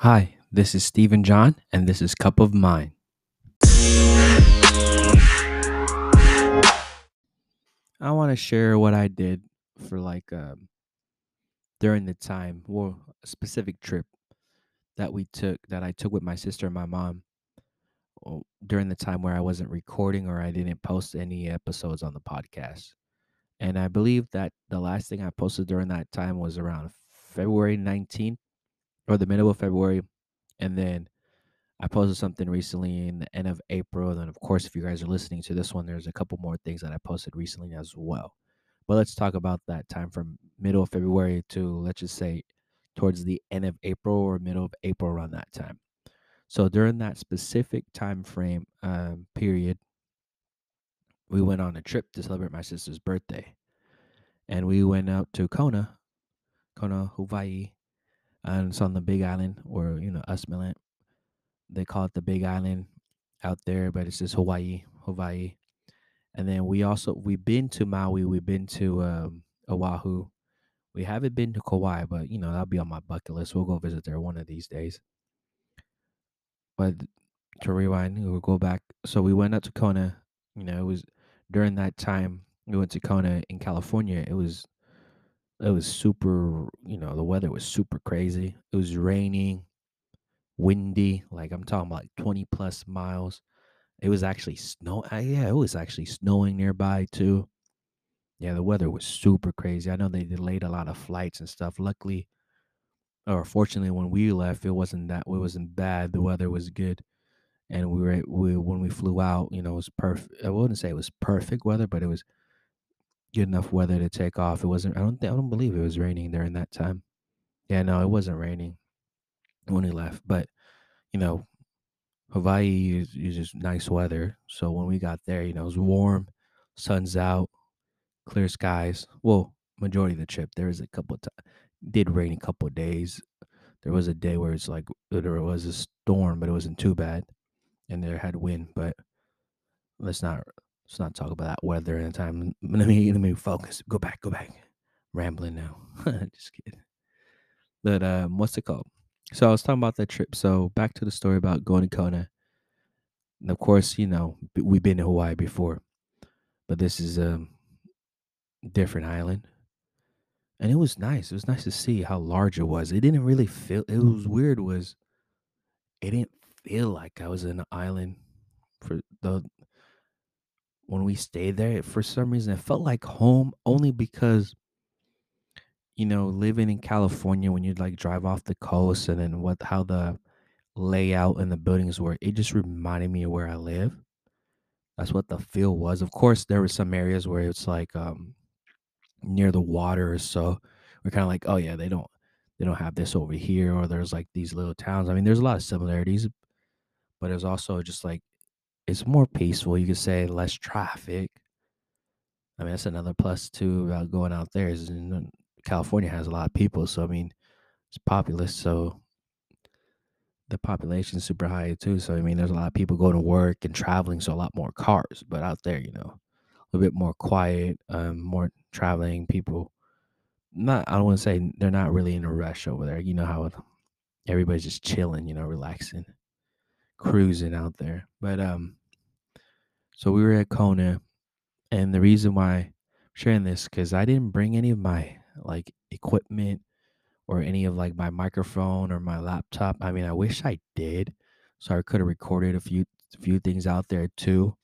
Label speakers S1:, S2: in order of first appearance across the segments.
S1: Hi, this is Stephen John, and this is Cup of Mind. I want to share what I did for like um, during the time, well, a specific trip that we took that I took with my sister and my mom during the time where I wasn't recording or I didn't post any episodes on the podcast. And I believe that the last thing I posted during that time was around February 19th or the middle of February. And then I posted something recently in the end of April. And then, of course, if you guys are listening to this one, there's a couple more things that I posted recently as well. But let's talk about that time from middle of February to let's just say towards the end of April or middle of April around that time. So during that specific time frame um, period, we went on a trip to celebrate my sister's birthday, and we went out to Kona, Kona, Hawaii, and it's on the Big Island, or you know, Usmaland. They call it the Big Island out there, but it's just Hawaii, Hawaii. And then we also we've been to Maui, we've been to um, Oahu. We haven't been to Kauai, but you know that'll be on my bucket list. We'll go visit there one of these days. But to rewind, we'll go back. So we went out to Kona. You know, it was during that time we went to Kona in California. It was it was super. You know, the weather was super crazy. It was raining, windy. Like I'm talking about 20 plus miles. It was actually snow. Uh, yeah, it was actually snowing nearby too. Yeah, the weather was super crazy. I know they delayed a lot of flights and stuff. Luckily, or fortunately, when we left, it wasn't that. It wasn't bad. The weather was good, and we were we when we flew out. You know, it was perfect. I wouldn't say it was perfect weather, but it was good enough weather to take off. It wasn't. I don't. Think, I don't believe it was raining during that time. Yeah, no, it wasn't raining when we left. But you know, Hawaii is, is just nice weather. So when we got there, you know, it was warm, sun's out, clear skies. Well, majority of the trip, there was a couple of times, did rain a couple days. There was a day where it's like there was a storm, but it wasn't too bad, and there had wind. But let's not let's not talk about that weather in time. Let me let me focus. Go back, go back. rambling now. Just kidding. But um, what's it called? So I was talking about that trip. So back to the story about going to Kona. And of course, you know we've been to Hawaii before, but this is a different island, and it was nice. It was nice to see how large it was. It didn't really feel. It was weird. Was it didn't feel like I was in an island for the when we stayed there. For some reason, it felt like home only because you know living in California when you'd like drive off the coast and then what how the layout and the buildings were. It just reminded me of where I live. That's what the feel was. Of course, there were some areas where it's like um near the water, so we're kind of like, oh yeah, they don't they don't have this over here, or there's like these little towns. I mean, there's a lot of similarities, but it's also just like it's more peaceful. You could say less traffic. I mean, that's another plus too about going out there. Is California has a lot of people, so I mean, it's populous, so the population is super high too. So I mean, there's a lot of people going to work and traveling, so a lot more cars. But out there, you know, a little bit more quiet, um, more traveling people. Not, I don't want to say they're not really in a rush over there. You know how everybody's just chilling, you know, relaxing, cruising out there. But um, so we were at Kona, and the reason why I'm sharing this because I didn't bring any of my like equipment or any of like my microphone or my laptop. I mean, I wish I did, so I could have recorded a few few things out there too.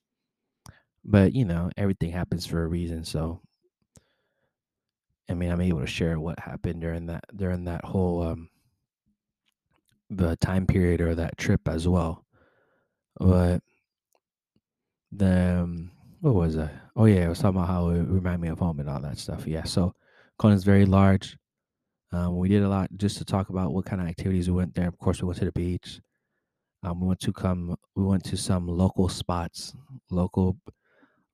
S1: But you know, everything happens for a reason. So, I mean, I'm able to share what happened during that during that whole um the time period or that trip as well. But the um, what was I? Oh yeah, I was talking about how it reminded me of home and all that stuff. Yeah, so Kona's very large. Um, we did a lot just to talk about what kind of activities we went there. Of course, we went to the beach. Um, we went to come. We went to some local spots, local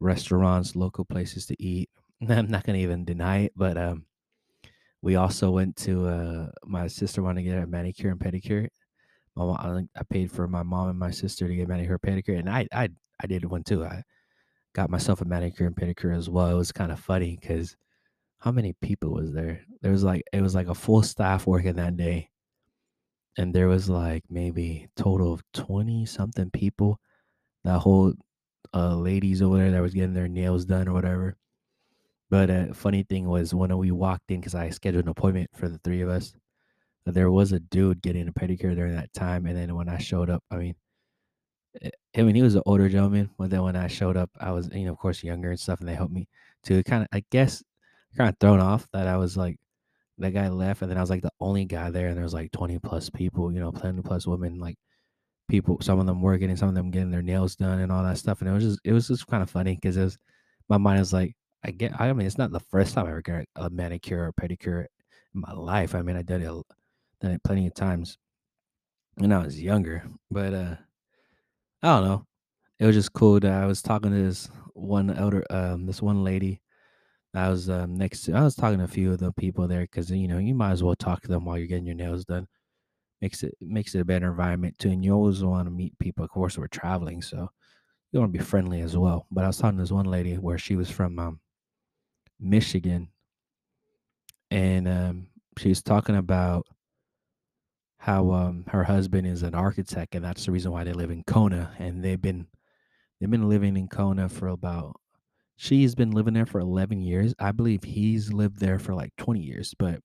S1: restaurants, local places to eat. I'm not gonna even deny it, but um, we also went to. Uh, my sister wanted to get a manicure and pedicure. Mom, I paid for my mom and my sister to get manicure pedicure, and I I I did one too. I got myself a manicure and pedicure as well. It was kind of funny because how many people was there? There was like it was like a full staff working that day. and there was like maybe total of 20 something people. That whole uh, ladies over there that was getting their nails done or whatever. But uh, funny thing was when we walked in because I scheduled an appointment for the three of us. There was a dude getting a pedicure during that time, and then when I showed up, I mean, eh, I mean he was an older gentleman, but then when I showed up, I was you know of course younger and stuff, and they helped me to kind of I guess kind of thrown off that I was like that guy left, and then I was like the only guy there, and there was like twenty plus people, you know, twenty plus women, like people, some of them working and some of them getting their nails done and all that stuff, and it was just it was just kind of funny because it was my mind was like I get I mean it's not the first time I ever got a manicure or pedicure in my life. I mean I did it done it plenty of times when I was younger, but uh I don't know. It was just cool that I was talking to this one elder, um, this one lady. I was um, next to. I was talking to a few of the people there because you know you might as well talk to them while you're getting your nails done. Makes it makes it a better environment too, and you always want to meet people. Of course, we're traveling, so you want to be friendly as well. But I was talking to this one lady where she was from um, Michigan, and um, she was talking about how um, her husband is an architect, and that's the reason why they live in Kona, and they've been they've been living in Kona for about She's been living there for 11 years. I believe he's lived there for like 20 years, but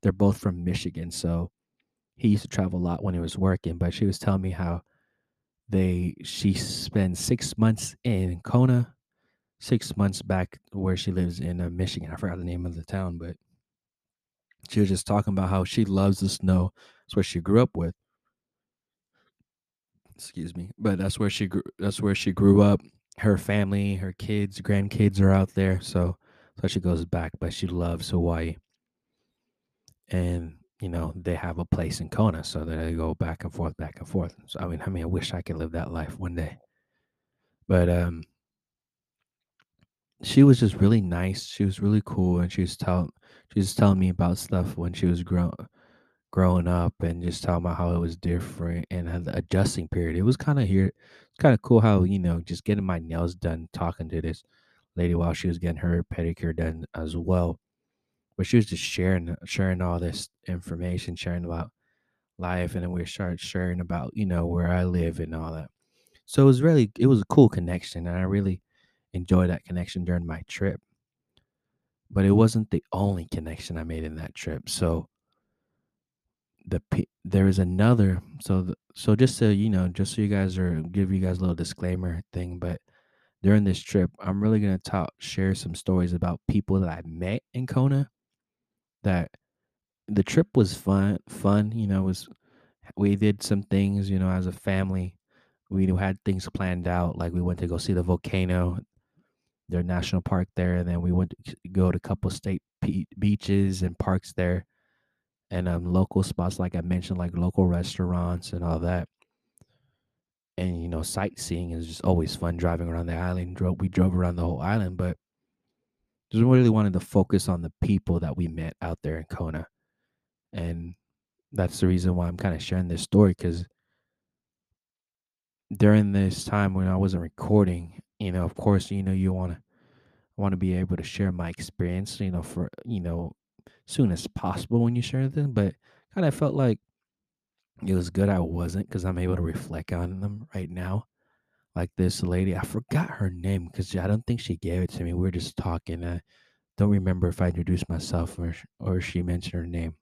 S1: they're both from Michigan. So he used to travel a lot when he was working. But she was telling me how they she spent six months in Kona, six months back where she lives in uh, Michigan. I forgot the name of the town, but she was just talking about how she loves the snow. It's what she grew up with. Excuse me, but that's where she grew. That's where she grew up her family, her kids, grandkids are out there. So so she goes back, but she loves Hawaii. And you know, they have a place in Kona, so they go back and forth, back and forth. So I mean, I mean, I wish I could live that life one day. But um she was just really nice. She was really cool and she was telling she was telling me about stuff when she was grow, growing up and just talking about how it was different and the adjusting period. It was kind of here. It's kind of cool how you know just getting my nails done, talking to this lady while she was getting her pedicure done as well. But she was just sharing sharing all this information, sharing about life, and then we started sharing about you know where I live and all that. So it was really it was a cool connection, and I really enjoyed that connection during my trip. But it wasn't the only connection I made in that trip. So the there is another so the, so just so you know just so you guys are give you guys a little disclaimer thing but during this trip i'm really going to talk share some stories about people that i met in kona that the trip was fun fun you know was we did some things you know as a family. We had things planned out like we went to go see the volcano their national park there and then we went to go to a couple state beaches and parks there and um, local spots, like I mentioned, like local restaurants and all that. And you know, sightseeing is just always fun. Driving around the island, drove we drove around the whole island, but just really wanted to focus on the people that we met out there in Kona, and that's the reason why I'm kind of sharing this story because during this time when I wasn't recording, you know, of course, you know, you want to want to be able to share my experience, you know, for you know soon as possible when you share them, but kind of felt like it was good I wasn't because I'm able to reflect on them right now. Like this lady, I forgot her name because I don't think she gave it to me. We were just talking. I don't remember if I introduced myself or or she mentioned her name.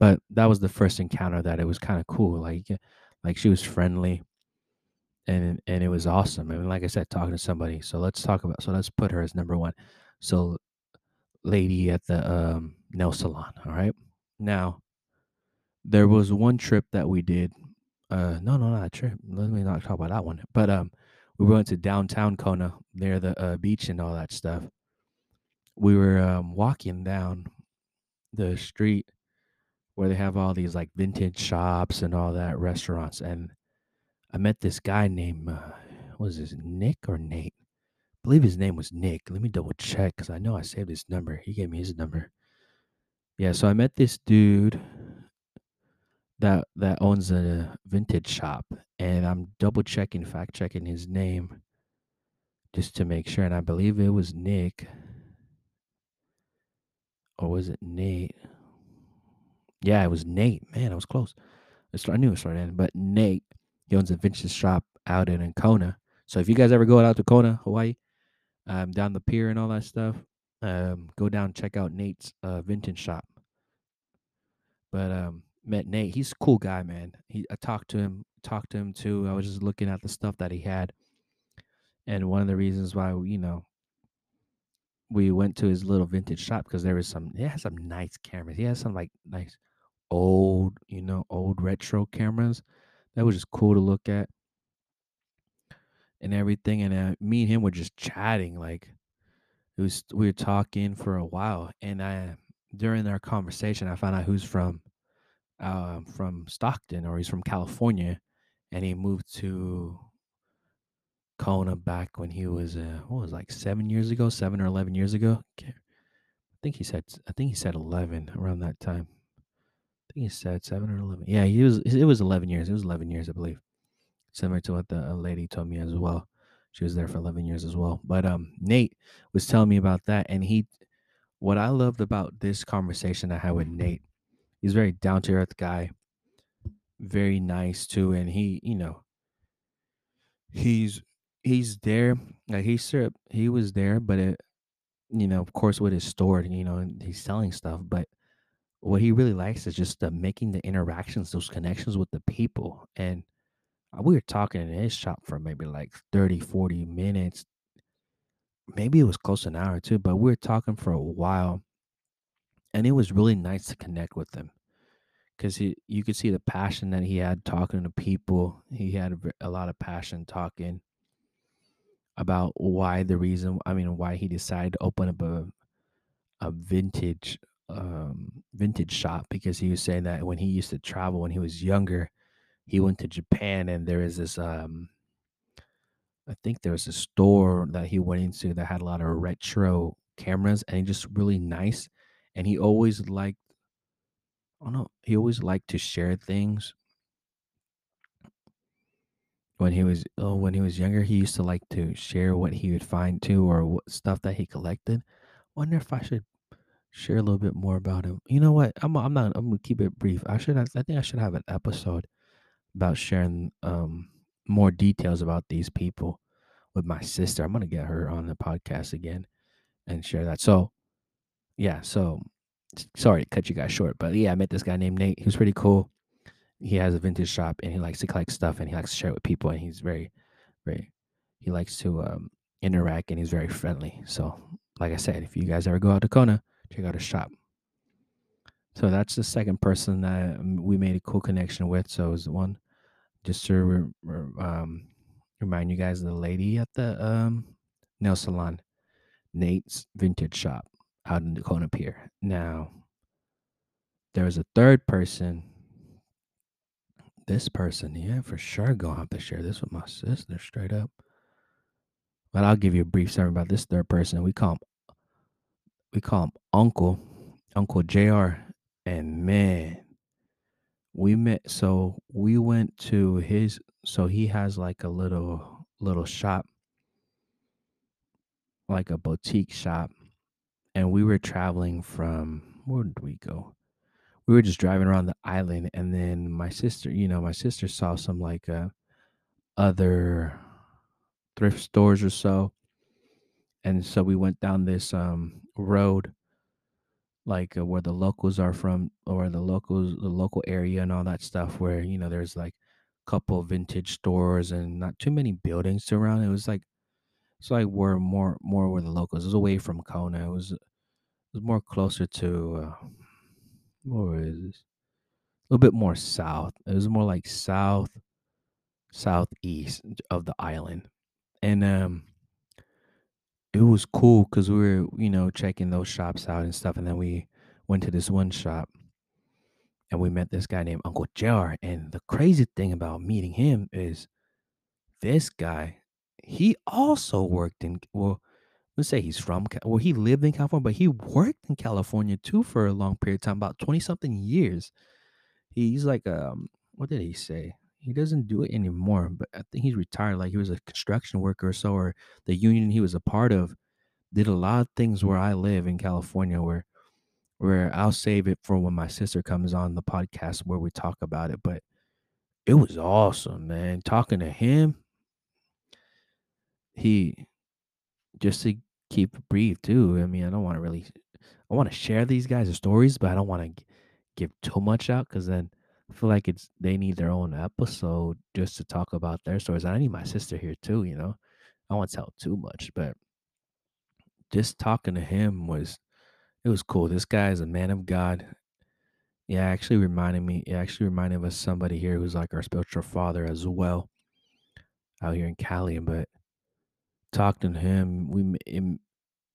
S1: But that was the first encounter that it was kind of cool. Like eh, like she was friendly and and it was awesome. I mean, like I said, talking to somebody. So let's talk about. So let's put her as number one. So lady at the um, nail salon. All right. Now, there was one trip that we did. Uh, no, no, not a trip. Let me not talk about that one. But um, we went to downtown Kona near the uh, beach and all that stuff. We were um, walking down the street where they have all these like vintage shops and all that restaurants, and I met this guy named uh, was this Nick or Nate? Believe his name was Nick. Let me double check because I know I saved his number. He gave me his number. Yeah, so I met this dude that that owns a vintage shop, and I'm double checking, fact checking his name just to make sure. And I believe it was Nick, or was it Nate? Yeah, it was Nate. Man, I was close. I, knew it started but Nate, he owns a vintage shop out in Kona. So if you guys ever go out to Kona, Hawaii, um, down the pier and all that stuff, um, go down check out Nate's uh, vintage shop. But um, met Nate. He's a cool guy, man. He I talked to him, talked to him too. I was just looking at the stuff that he had, and one of the reasons why you know we went to his little vintage shop because there was some. He had some nice cameras. He had some like nice old, you know, old retro cameras that was just cool to look at and everything. And uh, me and him were just chatting, like it was. We were talking for a while, and I during our conversation, I found out who's from uh, from Stockton or he's from California, and he moved to Kona back when he was uh, what was like seven years ago, seven or eleven years ago. I think he said I think he said eleven around that time. I think he said seven or eleven. Yeah, he was. It was eleven years. It was eleven years, I believe. Similar to what the lady told me as well. She was there for eleven years as well. But um, Nate was telling me about that, and he, what I loved about this conversation I had with Nate, he's a very down to earth guy, very nice too, and he, you know, he's he's there. Like he's sure he was there, but it, you know, of course, with his store, you know, and he's selling stuff, but what he really likes is just the making the interactions, those connections with the people. And uh, we were talking in his shop for maybe like 30, 40 minutes. Maybe it was close to an hour too, but we were talking for a while. And it was really nice to connect with him because he you could see the passion that he had talking to people. He had a, a lot of passion talking about why the reason I mean why he decided to open up a a vintage um vintage shop because he was saying that when he used to travel when he was younger he went to Japan and there is this um I think there was a store that he went into that had a lot of retro cameras and just really nice and he always liked I don't know he always liked to share things. When he was oh, when he was younger he used to like to share what he would find too or what stuff that he collected. Wonder if I should share a little bit more about him. You know what? I'm I'm not I'm gonna keep it brief. I should I think I should have an episode about sharing um more details about these people with my sister. I'm gonna get her on the podcast again and share that. So yeah so sorry to cut you guys short but yeah I met this guy named Nate. He was pretty cool. He has a vintage shop and he likes to collect stuff and he likes to share it with people and he's very very he likes to um, interact and he's very friendly. So like i said if you guys ever go out to kona check out his shop. So that's the second person that um, we made a cool connection with. So it was one just to re- re- um, remind you guys the lady at the um, nail salon nate's vintage shop out in the kona pier now there was a third person this person, yeah, for sure gonna have to share this with my sister straight up. But I'll give you a brief summary about this third person. We call him we call him Uncle, Uncle JR. And man, we met so we went to his so he has like a little little shop, like a boutique shop. And we were traveling from where did we go? We were just driving around the island and then my sister, you know, my sister saw some like uh other thrift stores or so and so we went down this um road like uh, where the locals are from or the locals the local area and all that stuff where you know there's like a couple vintage stores and not too many buildings around it was like it's like we're more more where the locals it was away from Kona. It was it was more closer to uh, where is this a little bit more south. It was more like south southeast of the island. And um it was cool because we were, you know, checking those shops out and stuff. And then we went to this one shop and we met this guy named Uncle JR. And the crazy thing about meeting him is this guy, he also worked in, well, let's say he's from, well, he lived in California, but he worked in California too for a long period of time, about 20 something years. He's like, um, what did he say? He doesn't do it anymore, but I think he's retired. Like he was a construction worker or so, or the union he was a part of did a lot of things where I live in California where where I'll save it for when my sister comes on the podcast where we talk about it. But it was awesome, man. Talking to him, he just to keep brief too. I mean, I don't want to really, I want to share these guys' stories, but I don't want to give too much out because then I feel like it's they need their own episode just to talk about their stories. I need my sister here too, you know. I won't tell too much, but just talking to him was it was cool. This guy is a man of God. Yeah, actually reminded me. It actually reminded us somebody here who's like our spiritual father as well out here in Cali. But talking to him, we it,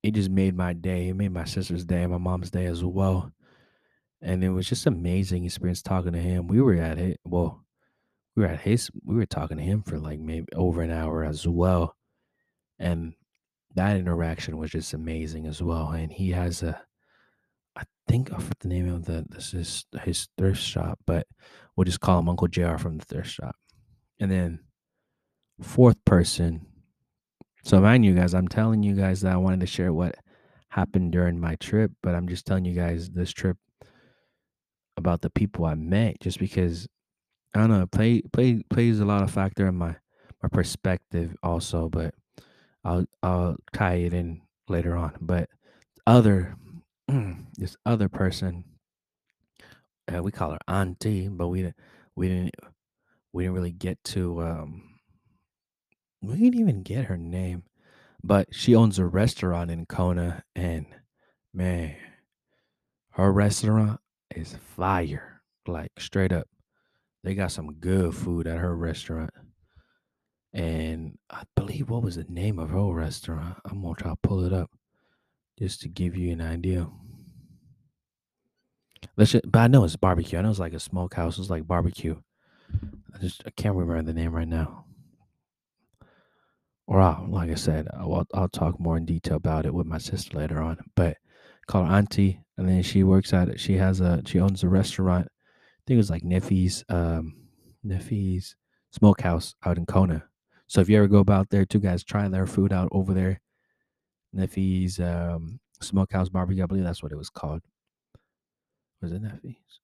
S1: it just made my day. It made my sister's day, my mom's day as well. And it was just amazing experience talking to him. We were at it. Well, we were at his. We were talking to him for like maybe over an hour as well. And that interaction was just amazing as well. And he has a I think I the name of the this is his thrift shop, but we'll just call him Uncle JR from the thrift shop. And then fourth person. So mind you guys, I'm telling you guys that I wanted to share what happened during my trip, but I'm just telling you guys this trip about the people I met just because I don't know, play play plays a lot of factor in my my perspective also, but I'll I'll tie it in later on. But other this other person uh, we call her auntie, but we didn't we didn't we didn't really get to um we didn't even get her name, but she owns a restaurant in Kona, and man, her restaurant is fire, like straight up. They got some good food at her restaurant, and I believe what was the name of her restaurant? I'm gonna try to pull it up just to give you an idea. Let's just, but I know it's barbecue. I know it's like a smokehouse. It's like barbecue. I just I can't remember the name right now. Or I'll, like I said, I'll, I'll talk more in detail about it with my sister later on. But call her auntie, and then she works at it. She has a she owns a restaurant. I think it was like Neffy's um Neffy's Smokehouse out in Kona. So if you ever go about there, two guys try their food out over there. Neffy's um Smokehouse Barbecue, I believe that's what it was called. Was it Neffy's?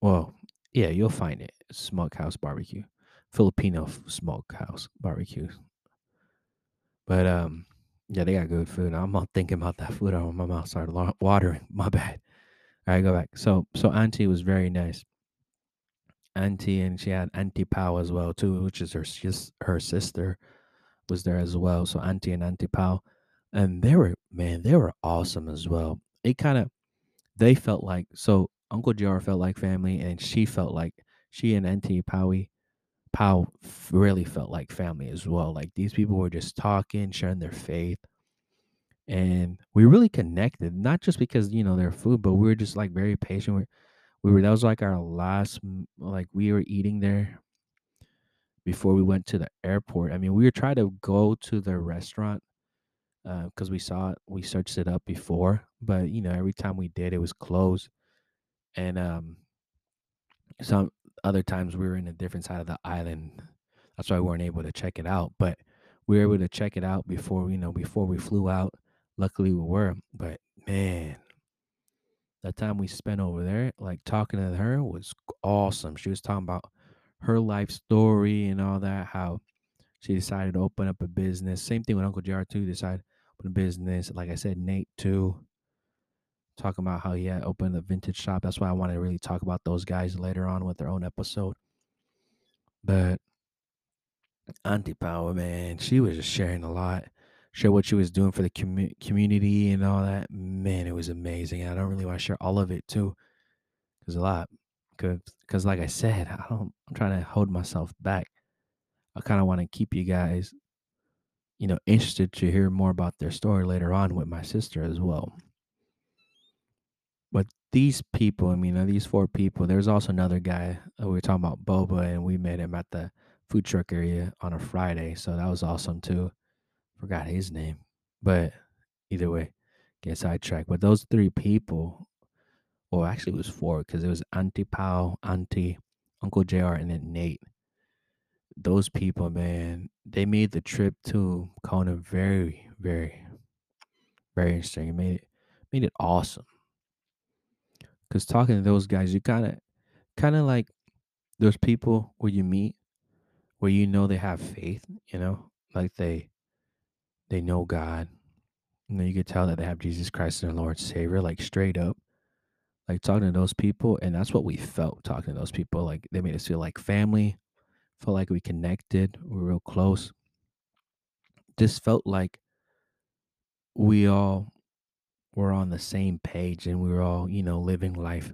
S1: Well, yeah, you'll find it. Smokehouse Barbecue, Filipino Smokehouse Barbecue. But um, yeah, they got good food. I'm all thinking about that food. Oh, my mouth started watering. My bad. All right, go back. So, so Auntie was very nice. Auntie, and she had Auntie Pao as well too, which is her sis- her sister was there as well. So Auntie and Auntie Pao, and they were man, they were awesome as well. It kind of they felt like so Uncle JR felt like family, and she felt like she and Auntie Powie Pao f- really felt like family as well. Like these people were just talking, sharing their faith, and we really connected. Not just because you know their food, but we were just like very patient. We, we were that was like our last like we were eating there before we went to the airport. I mean, we were trying to go to the restaurant because we saw it, we searched it up before, but you know every time we did, it was closed, and um some other times we were in a different side of the island. That's why we weren't able to check it out. But we were able to check it out before, you know, before we flew out. Luckily we were. But man, that time we spent over there, like talking to her was awesome. She was talking about her life story and all that, how she decided to open up a business. Same thing with Uncle JR too, decided to open a business. Like I said, Nate too talking about how he had opened a vintage shop. That's why I want to really talk about those guys later on with their own episode. But Auntie Power, man, she was just sharing a lot, share what she was doing for the commu- community and all that. Man, it was amazing. And I don't really want to share all of it too, because a lot, because like I said, I don't. I'm trying to hold myself back. I kind of want to keep you guys, you know, interested to hear more about their story later on with my sister as well. But these people, I mean, uh, these four people, there's also another guy. Uh, we were talking about Boba, and we met him at the food truck area on a Friday. So that was awesome too. Forgot his name. But either way, get sidetracked. But those three people, or actually it was four, because it was Auntie Pao, Auntie, Uncle JR, and then Nate. Those people, man, they made the trip to Kona very, very, very interesting. It made it made it awesome. Because talking to those guys, you kind of, kind of like those people where you meet, where you know they have faith, you know, like they they know God. You know, you could tell that they have Jesus Christ as their Lord Savior, like straight up. Like talking to those people, and that's what we felt talking to those people. Like they made us feel like family, felt like we connected, we were real close. Just felt like we all were on the same page and we were all, you know, living life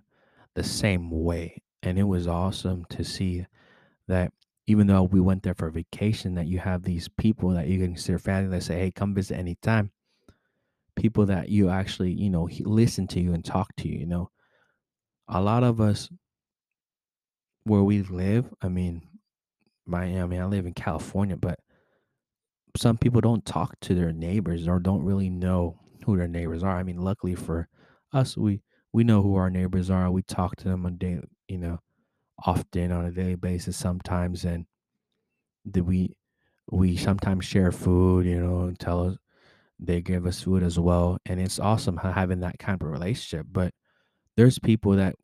S1: the same way. And it was awesome to see that even though we went there for vacation, that you have these people that you can consider family that say, hey, come visit anytime. People that you actually, you know, listen to you and talk to you, you know. A lot of us where we live, I mean, Miami, I live in California, but some people don't talk to their neighbors or don't really know who their neighbors are. I mean, luckily for us, we we know who our neighbors are. We talk to them on day, you know, often on a daily basis sometimes, and that we we sometimes share food, you know, and tell us they give us food as well, and it's awesome having that kind of relationship. But there's people that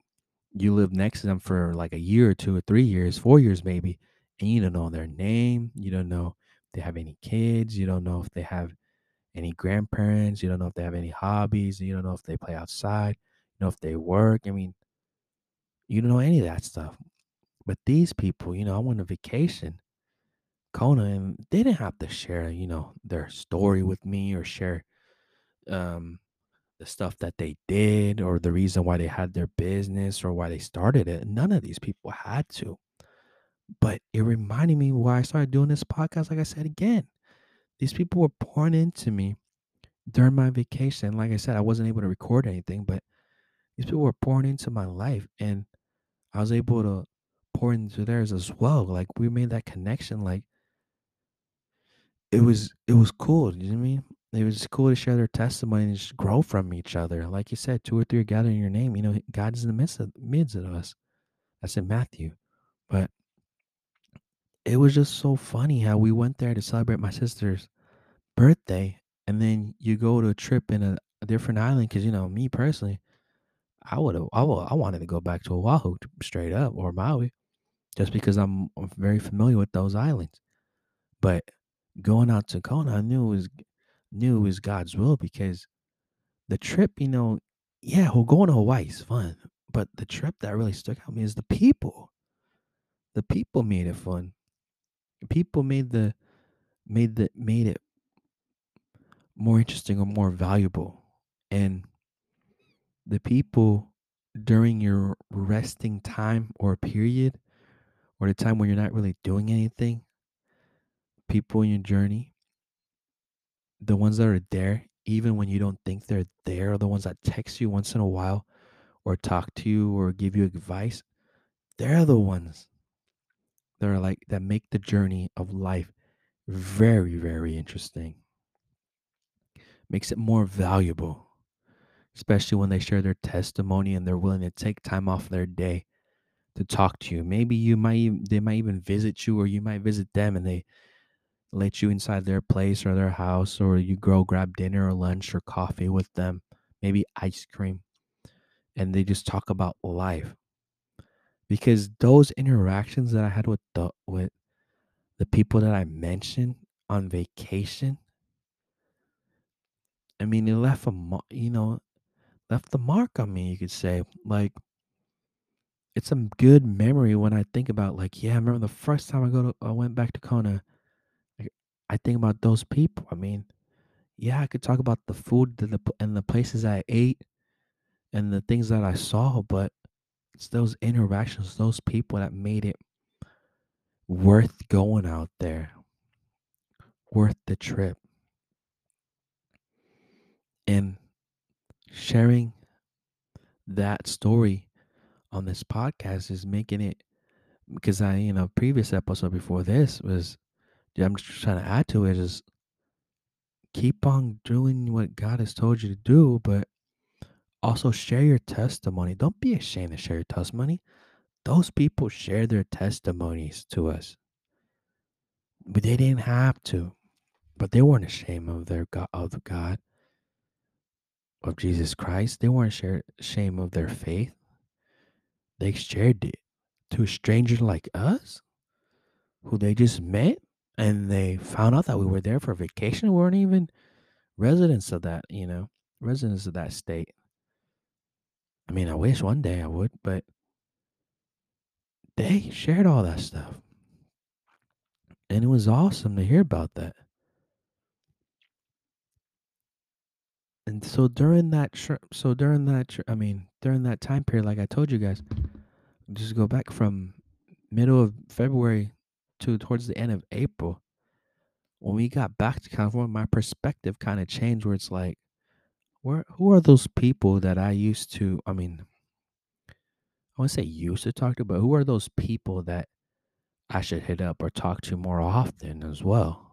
S1: you live next to them for like a year or two or three years, four years maybe, and you don't know their name, you don't know if they have any kids, you don't know if they have any grandparents. You don't know if they have any hobbies. You don't know if they play outside. You know if they work. I mean, you don't know any of that stuff. But these people, you know, I went on vacation, Kona, and they didn't have to share, you know, their story with me or share um the stuff that they did or the reason why they had their business or why they started it. None of these people had to. But it reminded me why I started doing this podcast. Like I said again, these people were pouring into me during my vacation. Like I said, I wasn't able to record anything, but these people were pouring into my life and I was able to pour into theirs as well. Like we made that connection. Like it was it was cool. You know what I mean? It was cool to share their testimony and just grow from each other. Like you said, two or three are gathering your name. You know, God is in the midst of midst of us. That's in Matthew. But it was just so funny how we went there to celebrate my sister's birthday. And then you go to a trip in a, a different island because you know, me personally, I would have I, wa- I wanted to go back to Oahu straight up or Maui just because I'm I'm very familiar with those islands. But going out to Kona, I knew it was knew it was God's will because the trip, you know, yeah, well, going to Hawaii is fun, but the trip that really stuck out to me is the people. The people made it fun. People made the made the made it more interesting or more valuable. And the people during your resting time or period or the time when you're not really doing anything, people in your journey, the ones that are there, even when you don't think they're there, are the ones that text you once in a while or talk to you or give you advice, they're the ones that are like that make the journey of life very, very interesting. Makes it more valuable, especially when they share their testimony and they're willing to take time off their day to talk to you. Maybe you might they might even visit you or you might visit them and they let you inside their place or their house or you go grab dinner or lunch or coffee with them, maybe ice cream and they just talk about life. Because those interactions that I had with the with the people that I mentioned on vacation, I mean, it left a you know left the mark on me. You could say like it's a good memory when I think about like yeah, I remember the first time I go to I went back to Kona. I think about those people. I mean, yeah, I could talk about the food the, and the places I ate and the things that I saw, but it's those interactions, those people that made it worth going out there, worth the trip, and sharing that story on this podcast is making it because I, you know, previous episode before this was I'm just trying to add to it is keep on doing what God has told you to do, but also share your testimony. Don't be ashamed to share your testimony. Those people share their testimonies to us. But they didn't have to. But they weren't ashamed of their God of God of Jesus Christ. They weren't share, ashamed of their faith. they shared it to a stranger like us who they just met and they found out that we were there for vacation. We weren't even residents of that, you know, residents of that state. I mean, I wish one day I would, but they shared all that stuff. And it was awesome to hear about that. And so during that so during that, I mean, during that time period, like I told you guys, just go back from middle of February to towards the end of April. When we got back to California, my perspective kind of changed where it's like, where who are those people that I used to, I mean, I want to say used to talk to, but who are those people that I should hit up or talk to more often as well?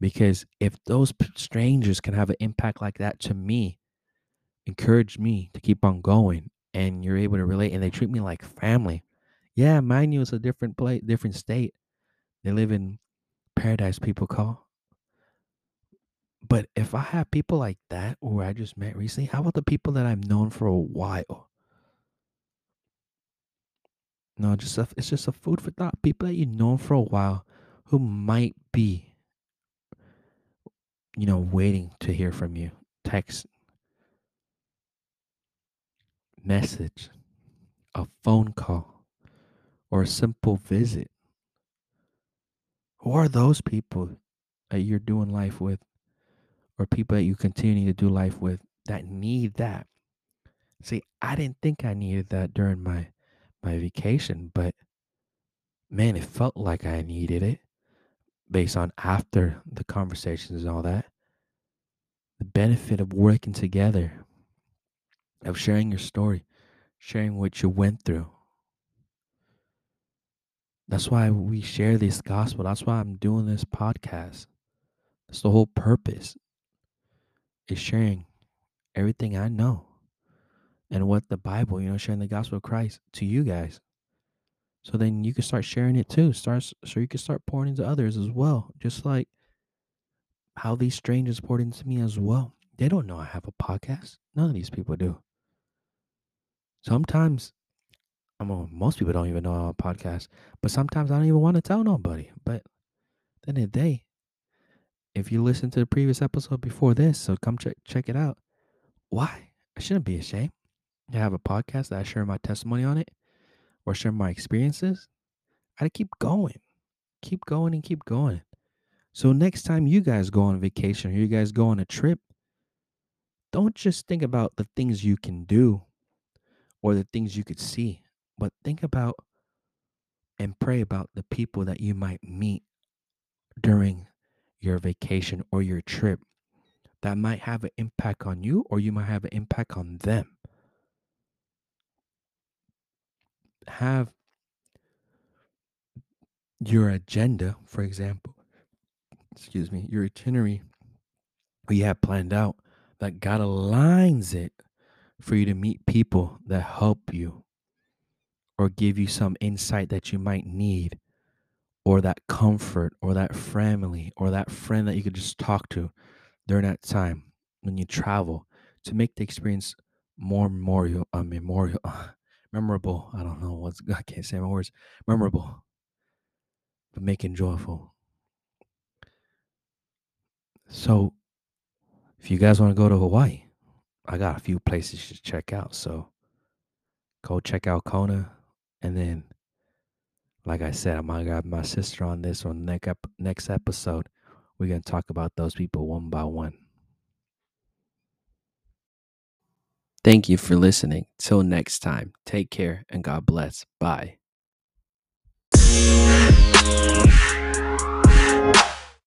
S1: Because if those strangers can have an impact like that to me, encourage me to keep on going, and you're able to relate, and they treat me like family. Yeah, mind you, it's a different place, different state. They live in paradise, people call. But if I have people like that, or I just met recently, how about the people that I've known for a while? No, just a, it's just a food for thought. People that you've known for a while who might be, you know, waiting to hear from you. Text, message, a phone call, or a simple visit. Who are those people that you're doing life with, or people that you continue to do life with that need that? See, I didn't think I needed that during my my vacation, but man, it felt like I needed it based on after the conversations and all that. The benefit of working together, of sharing your story, sharing what you went through. That's why we share this gospel. That's why I'm doing this podcast. That's the whole purpose is sharing everything I know and what the Bible, you know, sharing the gospel of Christ to you guys. So then you can start sharing it too. Start so you can start pouring into others as well. Just like how these strangers poured into me as well. They don't know I have a podcast. None of these people do. Sometimes I mean, most people don't even know I have a podcast, but sometimes I don't even want to tell nobody. But then the day, if you listen to the previous episode before this, so come check check it out. Why? I shouldn't be ashamed. I have a podcast that I share my testimony on it or share my experiences. I keep going. Keep going and keep going. So next time you guys go on vacation or you guys go on a trip, don't just think about the things you can do or the things you could see, but think about and pray about the people that you might meet during your vacation or your trip that might have an impact on you or you might have an impact on them. Have your agenda, for example, excuse me, your itinerary you have planned out that God aligns it for you to meet people that help you or give you some insight that you might need or that comfort or that family or that friend that you could just talk to during that time when you travel to make the experience more memorial, uh, memorial, memorable. I don't know what's I can't say my words. Mm-hmm. Memorable, but making joyful. So, if you guys want to go to Hawaii, I got a few places to check out. So, go check out Kona, and then, like I said, I'm gonna grab my sister on this on next next episode. We're gonna talk about those people one by one. Thank you for listening. Till next time, take care and God bless. Bye.